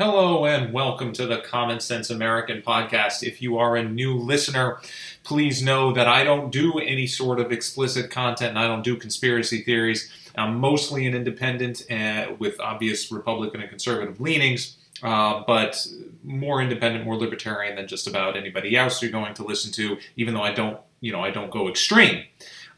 Hello and welcome to the Common Sense American podcast. If you are a new listener, please know that I don't do any sort of explicit content and I don't do conspiracy theories. I'm mostly an independent uh, with obvious Republican and conservative leanings, uh, but more independent, more libertarian than just about anybody else you're going to listen to, even though I don't, you know, I don't go extreme.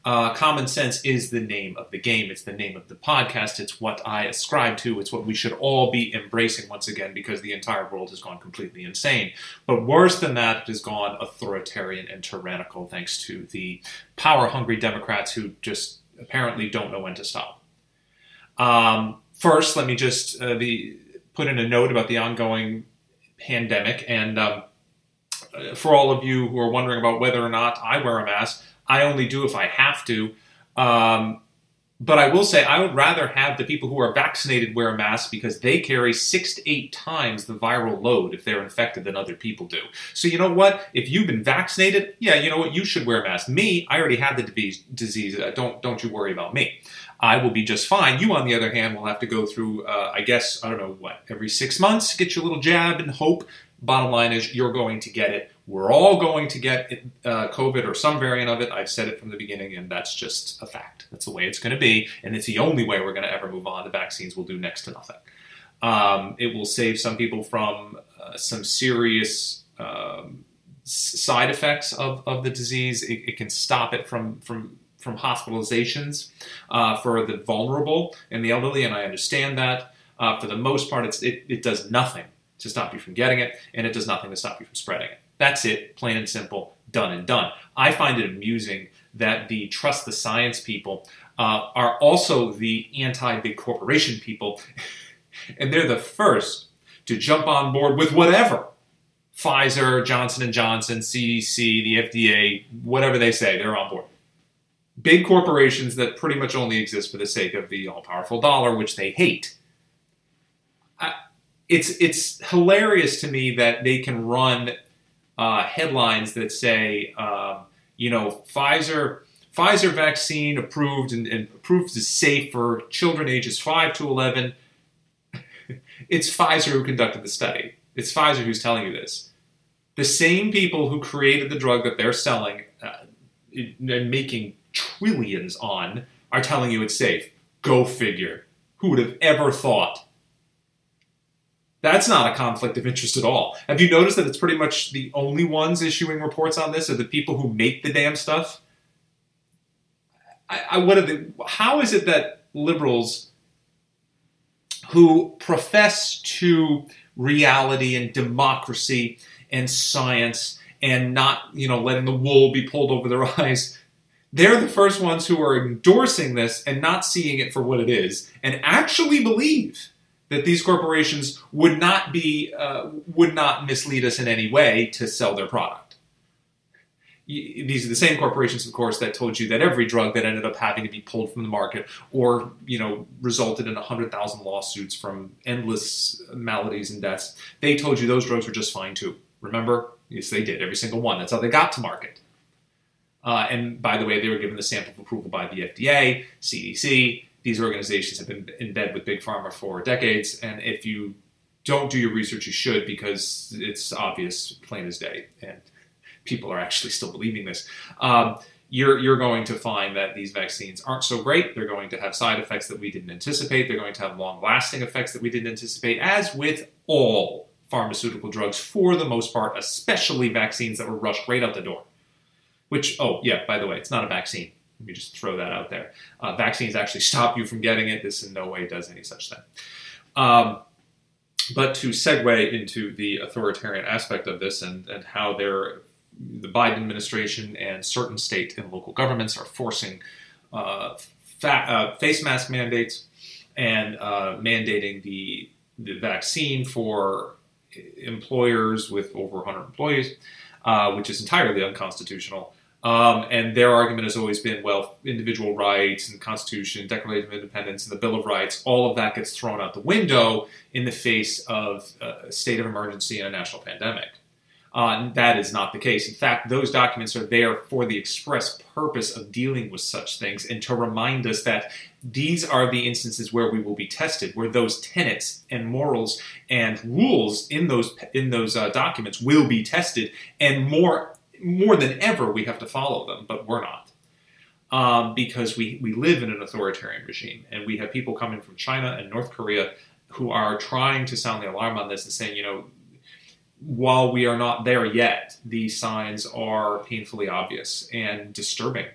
Uh, common sense is the name of the game. It's the name of the podcast. It's what I ascribe to. It's what we should all be embracing once again because the entire world has gone completely insane. But worse than that, it has gone authoritarian and tyrannical thanks to the power hungry Democrats who just apparently don't know when to stop. Um, first, let me just uh, put in a note about the ongoing pandemic. And um, for all of you who are wondering about whether or not I wear a mask, I only do if I have to. Um, but I will say I would rather have the people who are vaccinated wear a mask because they carry six to eight times the viral load if they're infected than other people do. So you know what? If you've been vaccinated, yeah, you know what? You should wear a mask. Me, I already had the disease. Uh, don't don't you worry about me. I will be just fine. You, on the other hand, will have to go through. Uh, I guess I don't know what every six months, get your little jab and hope. Bottom line is, you're going to get it we're all going to get uh, COVID or some variant of it. I've said it from the beginning, and that's just a fact. That's the way it's going to be, and it's the only way we're going to ever move on. The vaccines will do next to nothing. Um, it will save some people from uh, some serious um, side effects of, of the disease. It, it, can stop it from from from hospitalizations uh, for the vulnerable and the elderly, and I understand that. Uh, for the most part, it, it does nothing to stop you from getting it, and it does nothing to stop you from spreading it. That's it, plain and simple, done and done. I find it amusing that the trust the science people uh, are also the anti big corporation people, and they're the first to jump on board with whatever Pfizer, Johnson and Johnson, CDC, the FDA, whatever they say, they're on board. Big corporations that pretty much only exist for the sake of the all-powerful dollar, which they hate. I, it's it's hilarious to me that they can run uh, headlines that say, um, you know, Pfizer Pfizer vaccine approved and, and approved is safe for children ages five to eleven. it's Pfizer who conducted the study. It's Pfizer who's telling you this. The same people who created the drug that they're selling uh, and making trillions on are telling you it's safe. Go figure. Who would have ever thought? That's not a conflict of interest at all. Have you noticed that it's pretty much the only ones issuing reports on this are the people who make the damn stuff? I, I what are the, how is it that liberals who profess to reality and democracy and science and not, you know, letting the wool be pulled over their eyes, they're the first ones who are endorsing this and not seeing it for what it is and actually believe that these corporations would not be uh, would not mislead us in any way to sell their product. These are the same corporations, of course, that told you that every drug that ended up having to be pulled from the market, or you know, resulted in hundred thousand lawsuits from endless maladies and deaths, they told you those drugs were just fine too. Remember? Yes, they did. Every single one. That's how they got to market. Uh, and by the way, they were given the stamp of approval by the FDA, CDC, these organizations have been in bed with big pharma for decades, and if you don't do your research, you should because it's obvious, plain as day, and people are actually still believing this. Um, you're, you're going to find that these vaccines aren't so great. They're going to have side effects that we didn't anticipate. They're going to have long lasting effects that we didn't anticipate, as with all pharmaceutical drugs for the most part, especially vaccines that were rushed right out the door. Which, oh, yeah, by the way, it's not a vaccine. Let me just throw that out there. Uh, vaccines actually stop you from getting it. This in no way does any such thing. Um, but to segue into the authoritarian aspect of this and, and how the Biden administration and certain state and local governments are forcing uh, fa- uh, face mask mandates and uh, mandating the, the vaccine for employers with over 100 employees, uh, which is entirely unconstitutional. Um, and their argument has always been, well, individual rights and Constitution, Declaration of Independence, and the Bill of Rights, all of that gets thrown out the window in the face of a state of emergency and a national pandemic. Uh, that is not the case. In fact, those documents are there for the express purpose of dealing with such things and to remind us that these are the instances where we will be tested, where those tenets and morals and rules in those in those uh, documents will be tested, and more more than ever we have to follow them, but we're not. Um, because we, we live in an authoritarian regime, and we have people coming from China and North Korea who are trying to sound the alarm on this and saying, you know, while we are not there yet, these signs are painfully obvious and disturbing.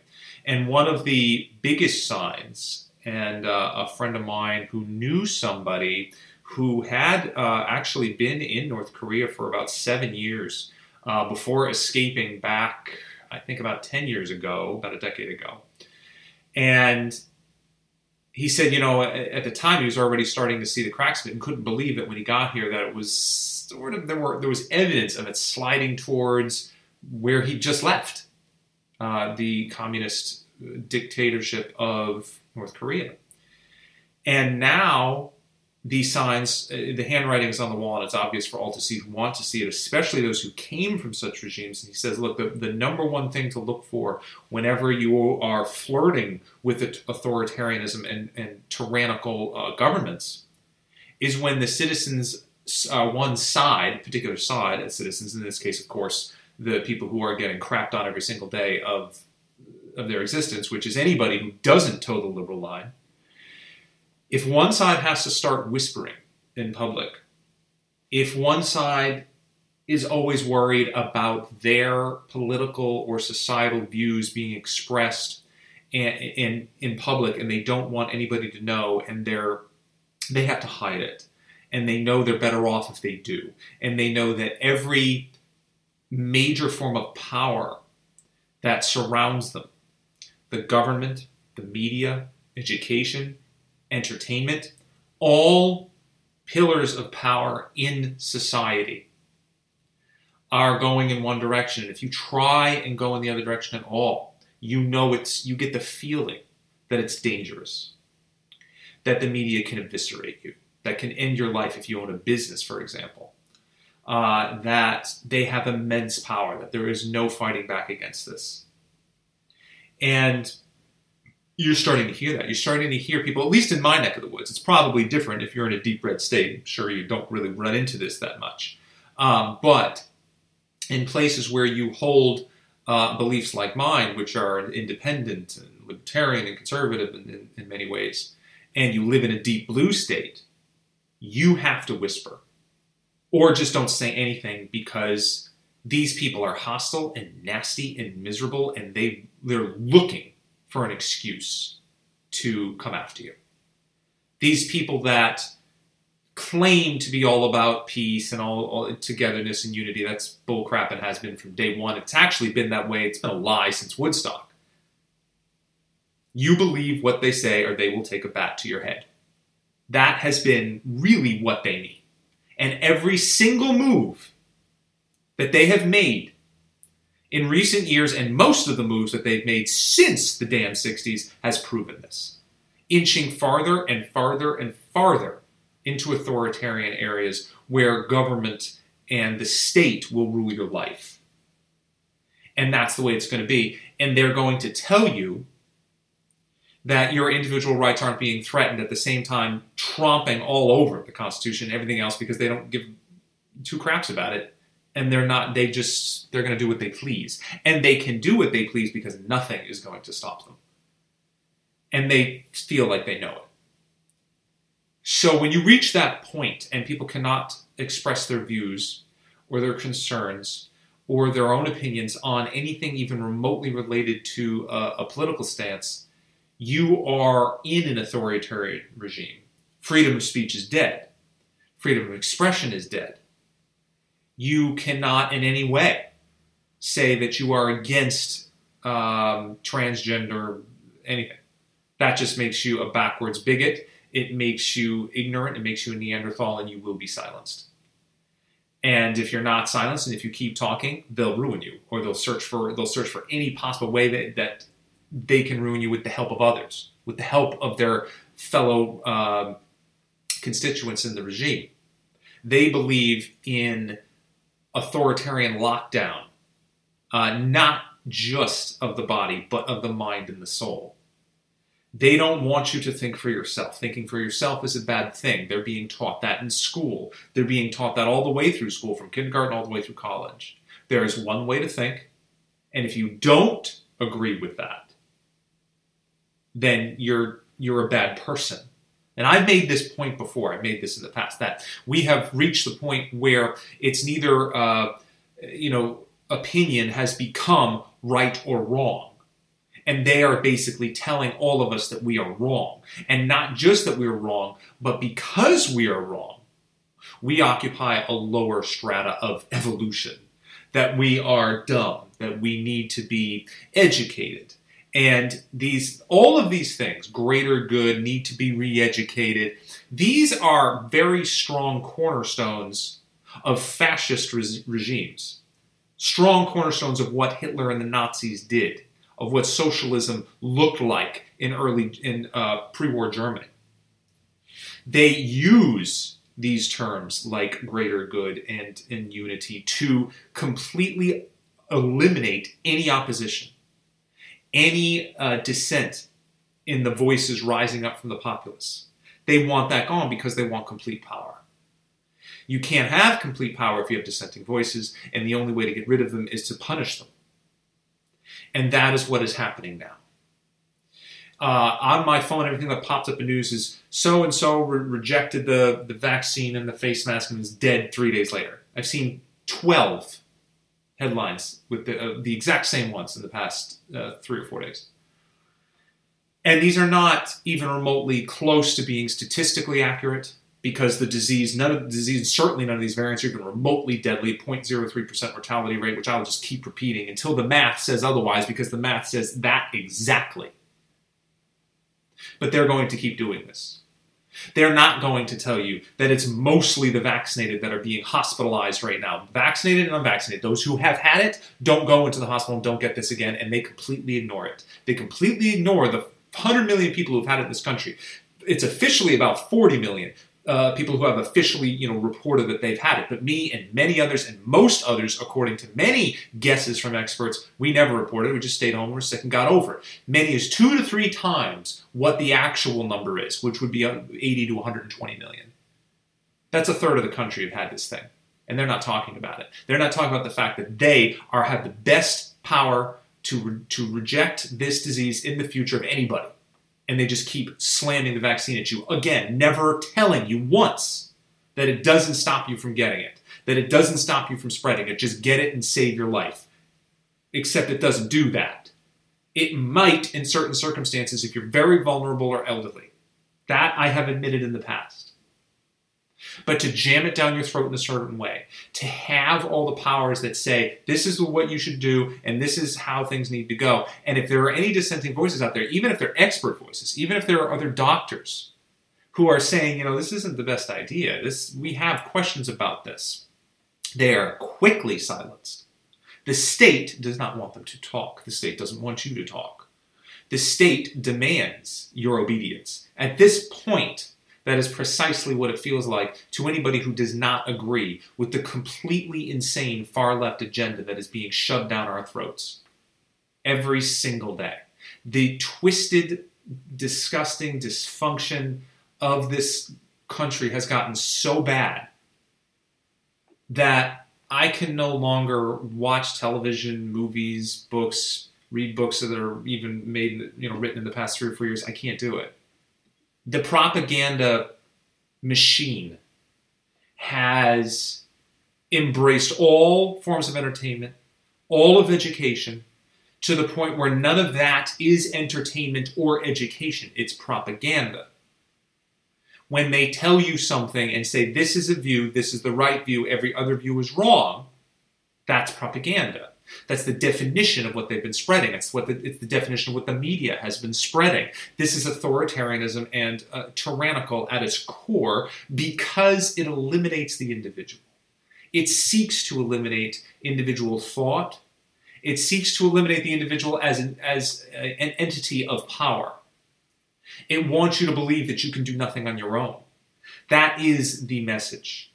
And one of the biggest signs, and uh, a friend of mine who knew somebody who had uh, actually been in North Korea for about seven years uh, before escaping back, I think about 10 years ago, about a decade ago. And he said, you know, at the time he was already starting to see the cracks of it and couldn't believe it when he got here that it was sort of there were there was evidence of it sliding towards where he just left uh, the communist dictatorship of North Korea, and now these signs, uh, the handwriting is on the wall, and it's obvious for all to see who want to see it, especially those who came from such regimes. And he says, look, the, the number one thing to look for whenever you are flirting with authoritarianism and, and tyrannical uh, governments is when the citizens, uh, one side, particular side as citizens, in this case, of course, the people who are getting crapped on every single day of, of their existence, which is anybody who doesn't toe the liberal line if one side has to start whispering in public, if one side is always worried about their political or societal views being expressed in, in, in public and they don't want anybody to know and they're they have to hide it. And they know they're better off if they do. And they know that every major form of power that surrounds them the government the media education entertainment, all pillars of power in society are going in one direction. And If you try and go in the other direction at all, you know it's you get the feeling that it's dangerous. That the media can eviscerate you, that can end your life if you own a business, for example. Uh, that they have immense power, that there is no fighting back against this. And you're starting to hear that. You're starting to hear people, at least in my neck of the woods. It's probably different if you're in a deep red state. I'm sure you don't really run into this that much. Um, but in places where you hold uh, beliefs like mine, which are independent and libertarian and conservative in, in, in many ways, and you live in a deep blue state, you have to whisper or just don't say anything because these people are hostile and nasty and miserable and they they're looking for an excuse to come after you. These people that claim to be all about peace and all, all, togetherness and unity, that's bullcrap and has been from day one. It's actually been that way, it's been a lie since Woodstock. You believe what they say, or they will take a bat to your head. That has been really what they mean. And every single move that they have made in recent years, and most of the moves that they've made since the damn 60s has proven this. Inching farther and farther and farther into authoritarian areas where government and the state will rule your life. And that's the way it's going to be. And they're going to tell you that your individual rights aren't being threatened at the same time tromping all over the Constitution and everything else because they don't give two craps about it and they're not they just they're going to do what they please. And they can do what they please because nothing is going to stop them. And they feel like they know it. So when you reach that point and people cannot express their views or their concerns or their own opinions on anything even remotely related to a, a political stance you are in an authoritarian regime. Freedom of speech is dead. Freedom of expression is dead you cannot in any way say that you are against um, transgender anything. That just makes you a backwards bigot. It makes you ignorant. It makes you a Neanderthal, and you will be silenced. And if you're not silenced, and if you keep talking, they'll ruin you, or they'll search for they'll search for any possible way that, that they can ruin you with the help of others, with the help of their fellow uh, constituents in the regime. They believe in authoritarian lockdown, uh, not just of the body, but of the mind and the soul. They don't want you to think for yourself. Thinking for yourself is a bad thing. They're being taught that in school. They're being taught that all the way through school, from kindergarten all the way through college. There is one way to think, and if you don't agree with that, then you're you're a bad person. And I've made this point before. I've made this in the past that we have reached the point where it's neither, uh, you know, opinion has become right or wrong. And they are basically telling all of us that we are wrong. And not just that we are wrong, but because we are wrong, we occupy a lower strata of evolution. That we are dumb, that we need to be educated. And these, all of these things, greater good, need to be re educated, these are very strong cornerstones of fascist re- regimes, strong cornerstones of what Hitler and the Nazis did of what socialism looked like in early in uh, pre-war Germany. They use these terms like greater good and, and unity to completely eliminate any opposition, any uh, dissent in the voices rising up from the populace. They want that gone because they want complete power. You can't have complete power if you have dissenting voices, and the only way to get rid of them is to punish them. And that is what is happening now. Uh, on my phone, everything that pops up in news is so and so rejected the, the vaccine and the face mask and is dead three days later. I've seen 12 headlines with the, uh, the exact same ones in the past uh, three or four days. And these are not even remotely close to being statistically accurate because the disease, none of the disease, certainly none of these variants are even remotely deadly, 0.03% mortality rate, which I'll just keep repeating until the math says otherwise, because the math says that exactly. But they're going to keep doing this. They're not going to tell you that it's mostly the vaccinated that are being hospitalized right now. Vaccinated and unvaccinated. Those who have had it don't go into the hospital and don't get this again, and they completely ignore it. They completely ignore the 100 million people who've had it in this country. It's officially about 40 million, uh, people who have officially, you know, reported that they've had it. But me and many others, and most others, according to many guesses from experts, we never reported. We just stayed home, we're sick, and got over it. Many is two to three times what the actual number is, which would be 80 to 120 million. That's a third of the country have had this thing, and they're not talking about it. They're not talking about the fact that they are have the best power to re- to reject this disease in the future of anybody and they just keep slamming the vaccine at you. Again, never telling you once that it doesn't stop you from getting it, that it doesn't stop you from spreading it. Just get it and save your life. Except it doesn't do that. It might in certain circumstances if you're very vulnerable or elderly. That I have admitted in the past. But to jam it down your throat in a certain way, to have all the powers that say, this is what you should do, and this is how things need to go. And if there are any dissenting voices out there, even if they're expert voices, even if there are other doctors who are saying, you know, this isn't the best idea, this, we have questions about this, they are quickly silenced. The state does not want them to talk. The state doesn't want you to talk. The state demands your obedience. At this point, that is precisely what it feels like to anybody who does not agree with the completely insane far left agenda that is being shoved down our throats every single day. The twisted, disgusting dysfunction of this country has gotten so bad that I can no longer watch television, movies, books, read books that are even made, you know, written in the past three or four years. I can't do it the propaganda machine has embraced all forms of entertainment, all of education, to the point where none of that is entertainment or education. It's propaganda. When they tell you something and say, this is a view, this is the right view, every other view is wrong, that's propaganda. That's the definition of what they've been spreading. It's what the, it's the definition of what the media has been spreading. This is authoritarianism and uh, tyrannical at its core because it eliminates the individual. It seeks to eliminate individual thought. It seeks to eliminate the individual as an, as a, an entity of power. It wants you to believe that you can do nothing on your own. That is the message.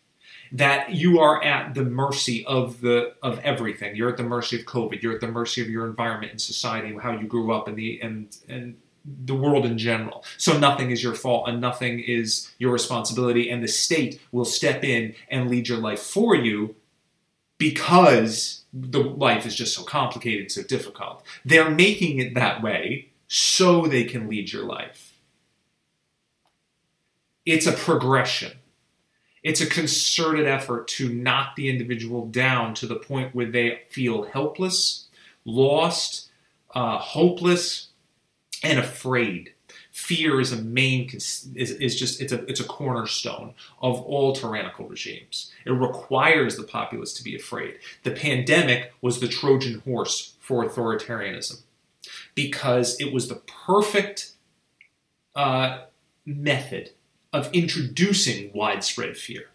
That you are at the mercy of the of everything. You're at the mercy of COVID. You're at the mercy of your environment and society, how you grew up, and the and and the world in general. So nothing is your fault and nothing is your responsibility, and the state will step in and lead your life for you because the life is just so complicated, so difficult. They're making it that way so they can lead your life. It's a progression. It's a concerted effort to knock the individual down to the point where they feel helpless, lost, uh, hopeless, and afraid. Fear is a main is, is just it's a it's a cornerstone of all tyrannical regimes. It requires the populace to be afraid. The pandemic was the Trojan horse for authoritarianism because it was the perfect uh, method of introducing widespread fear.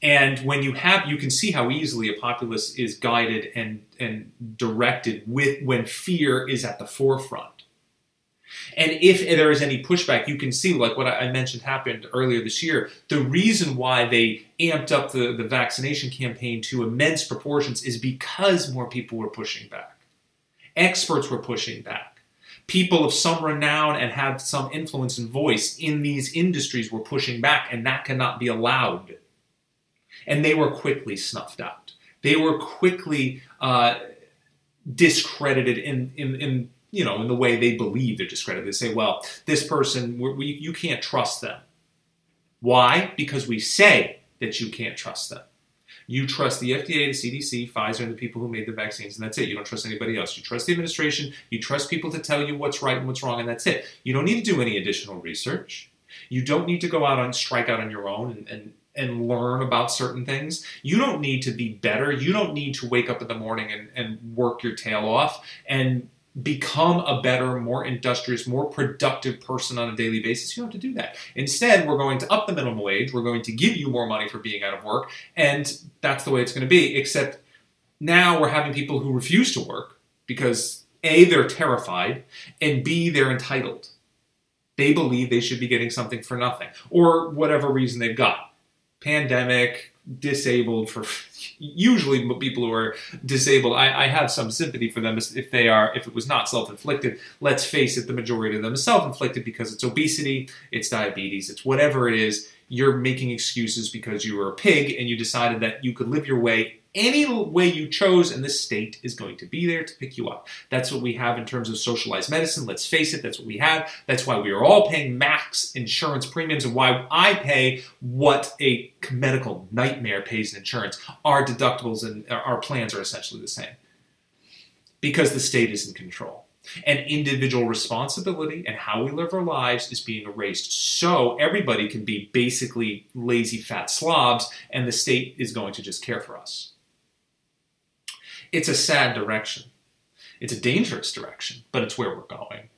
And when you have, you can see how easily a populace is guided and, and directed with when fear is at the forefront. And if there is any pushback, you can see, like what I mentioned happened earlier this year, the reason why they amped up the, the vaccination campaign to immense proportions is because more people were pushing back. Experts were pushing back people of some renown and have some influence and voice in these industries were pushing back, and that cannot be allowed. And they were quickly snuffed out. They were quickly uh, discredited in, in, in, you know, in the way they believe they're discredited. They say, well, this person, we, you can't trust them. Why? Because we say that you can't trust them. You trust the FDA, the CDC, Pfizer, and the people who made the vaccines, and that's it. You don't trust anybody else. You trust the administration. You trust people to tell you what's right and what's wrong, and that's it. You don't need to do any additional research. You don't need to go out and strike out on your own and, and and learn about certain things. You don't need to be better. You don't need to wake up in the morning and, and work your tail off and become a better, more industrious, more productive person on a daily basis, you don't have to do that. Instead, we're going to up the minimum wage, we're going to give you more money for being out of work, and that's the way it's going to be. Except now we're having people who refuse to work because A, they're terrified, and B, they're entitled. They believe they should be getting something for nothing, or whatever reason they've got. Pandemic, disabled for usually people who are disabled I, I, have some sympathy for them if they are if it was not self-inflicted let's face it the majority of them is self-inflicted because it's obesity it's diabetes it's whatever it is. You're making excuses because you were a pig and you decided that you could live your way any way you chose, and the state is going to be there to pick you up. That's what we have in terms of socialized medicine. Let's face it, that's what we have. That's why we are all paying max insurance premiums and why I pay what a medical nightmare pays in insurance. Our deductibles and our plans are essentially the same because the state is in control. And individual responsibility and how we live our lives is being erased. So everybody can be basically lazy fat slobs, and the state is going to just care for us. It's a sad direction. It's a dangerous direction, but it's where we're going.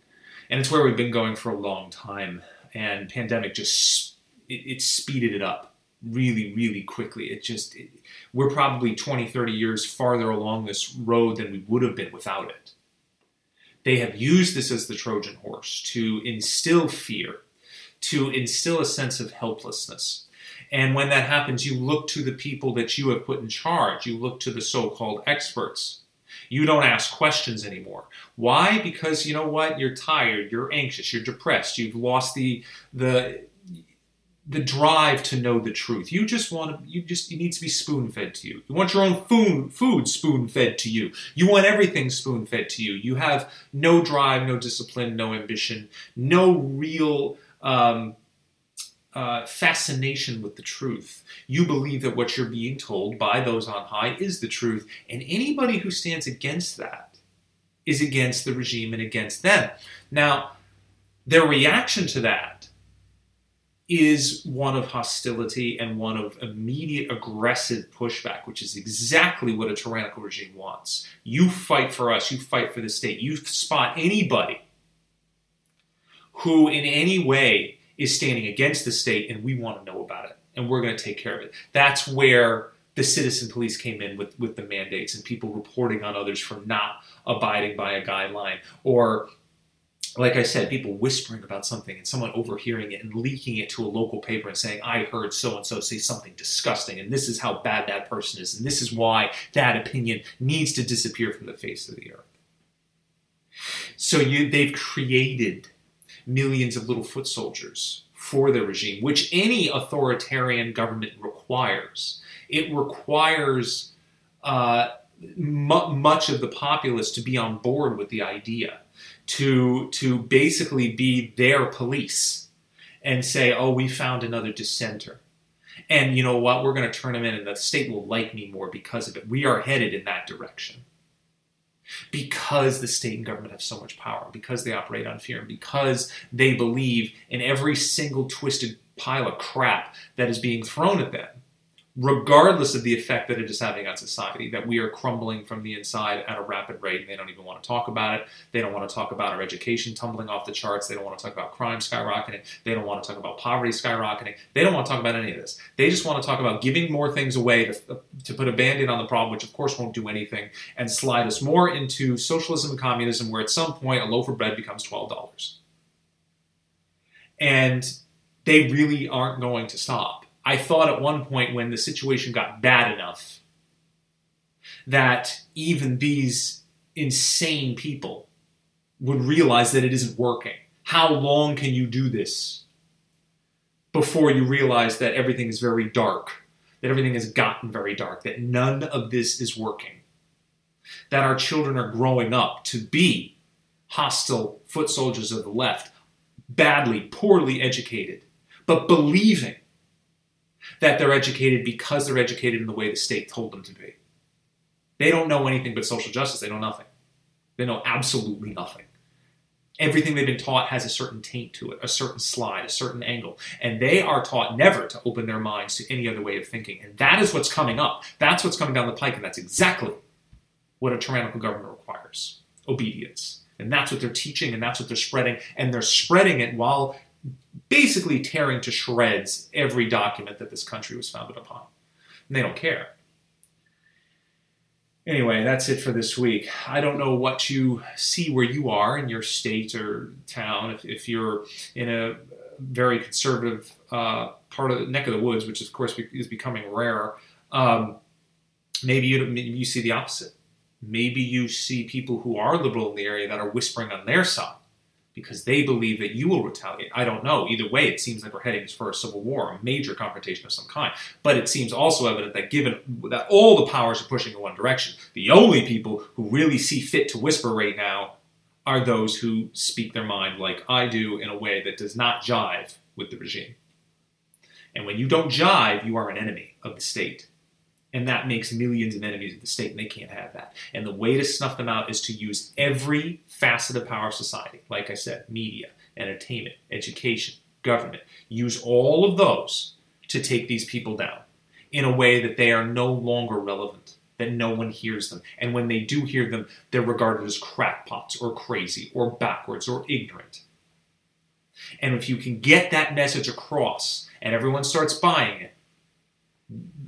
And it's where we've been going for a long time. And pandemic just it, it speeded it up really, really quickly. It just it, we're probably 20, 30 years farther along this road than we would have been without it. They have used this as the Trojan horse to instill fear, to instill a sense of helplessness, and when that happens, you look to the people that you have put in charge. You look to the so called experts. You don't ask questions anymore. Why? Because you know what? You're tired, you're anxious, you're depressed, you've lost the the the drive to know the truth. You just want to, you just, it needs to be spoon fed to you. You want your own food, food spoon fed to you. You want everything spoon fed to you. You have no drive, no discipline, no ambition, no real um, uh, fascination with the truth. You believe that what you're being told by those on high is the truth, and anybody who stands against that is against the regime and against them. Now, their reaction to that is one of hostility and one of immediate aggressive pushback, which is exactly what a tyrannical regime wants. You fight for us, you fight for the state, you spot anybody who, in any way, is standing against the state and we want to know about it and we're going to take care of it. That's where the citizen police came in with, with the mandates and people reporting on others for not abiding by a guideline or like I said, people whispering about something and someone overhearing it and leaking it to a local paper and saying, I heard so and so say something disgusting, and this is how bad that person is, and this is why that opinion needs to disappear from the face of the earth. So you, they've created millions of little foot soldiers for the regime, which any authoritarian government requires. It requires uh, much of the populace to be on board with the idea, to to basically be their police, and say, "Oh, we found another dissenter." And you know what? We're going to turn them in, and the state will like me more because of it. We are headed in that direction because the state and government have so much power, because they operate on fear, and because they believe in every single twisted pile of crap that is being thrown at them regardless of the effect that it is having on society, that we are crumbling from the inside at a rapid rate, and they don't even want to talk about it. They don't want to talk about our education tumbling off the charts. They don't want to talk about crime skyrocketing. They don't want to talk about poverty skyrocketing. They don't want to talk about any of this. They just want to talk about giving more things away to, to put a band aid on the problem, which of course won't do anything, and slide us more into socialism and communism, where at some point a loaf of bread becomes $12. And they really aren't going to stop I thought at one point when the situation got bad enough that even these insane people would realize that it isn't working. How long can you do this before you realize that everything is very dark, that everything has gotten very dark, that none of this is working, that our children are growing up to be hostile foot soldiers of the left, badly, poorly educated, but believing that they're educated because they're educated in the way the state told them to be. They don't know anything but social justice. They know nothing. They know absolutely nothing. Everything they've been taught has a certain taint to it, a certain slide, a certain angle. And they are taught never to open their minds to any other way of thinking. And that is what's coming up. That's what's coming down the pike. And that's exactly what a tyrannical government requires obedience. And that's what they're teaching and that's what they're spreading. And they're spreading it while basically tearing to shreds every document that this country was founded upon. And they don't care. Anyway, that's it for this week. I don't know what you see where you are in your state or town. If, if you're in a very conservative uh, part of the neck of the woods, which of course is becoming rare, um, maybe you, maybe you see the opposite. Maybe you see people who are liberal in the area that are whispering on their side because they believe that you will retaliate. I don't know. Either way, it seems like we're heading for a civil war, a major confrontation of some kind. But it seems also evident that given that all the powers are pushing in one direction, the only people who really see fit to whisper right now are those who speak their mind like I do in a way that does not jive with the regime. And when you don't jive, you are an enemy of the state. And that makes millions of enemies of the state, and they can't have that. And the way to snuff them out is to use every facet of power of society. Like I said, media, entertainment, education, government. Use all of those to take these people down in a way that they are no longer relevant, that no one hears them. And when they do hear them, they're regarded as crackpots or crazy or backwards or ignorant. And if you can get that message across and everyone starts buying it,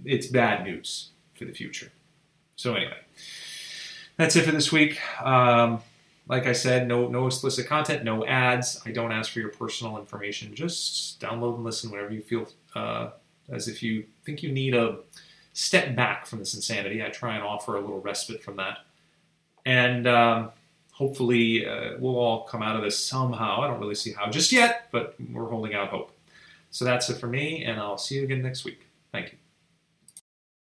it's bad news for the future. So anyway, that's it for this week. Um, like I said, no no explicit content, no ads. I don't ask for your personal information. Just download and listen whenever you feel uh, as if you think you need a step back from this insanity. I try and offer a little respite from that, and um, hopefully uh, we'll all come out of this somehow. I don't really see how just yet, but we're holding out hope. So that's it for me, and I'll see you again next week. Thank you.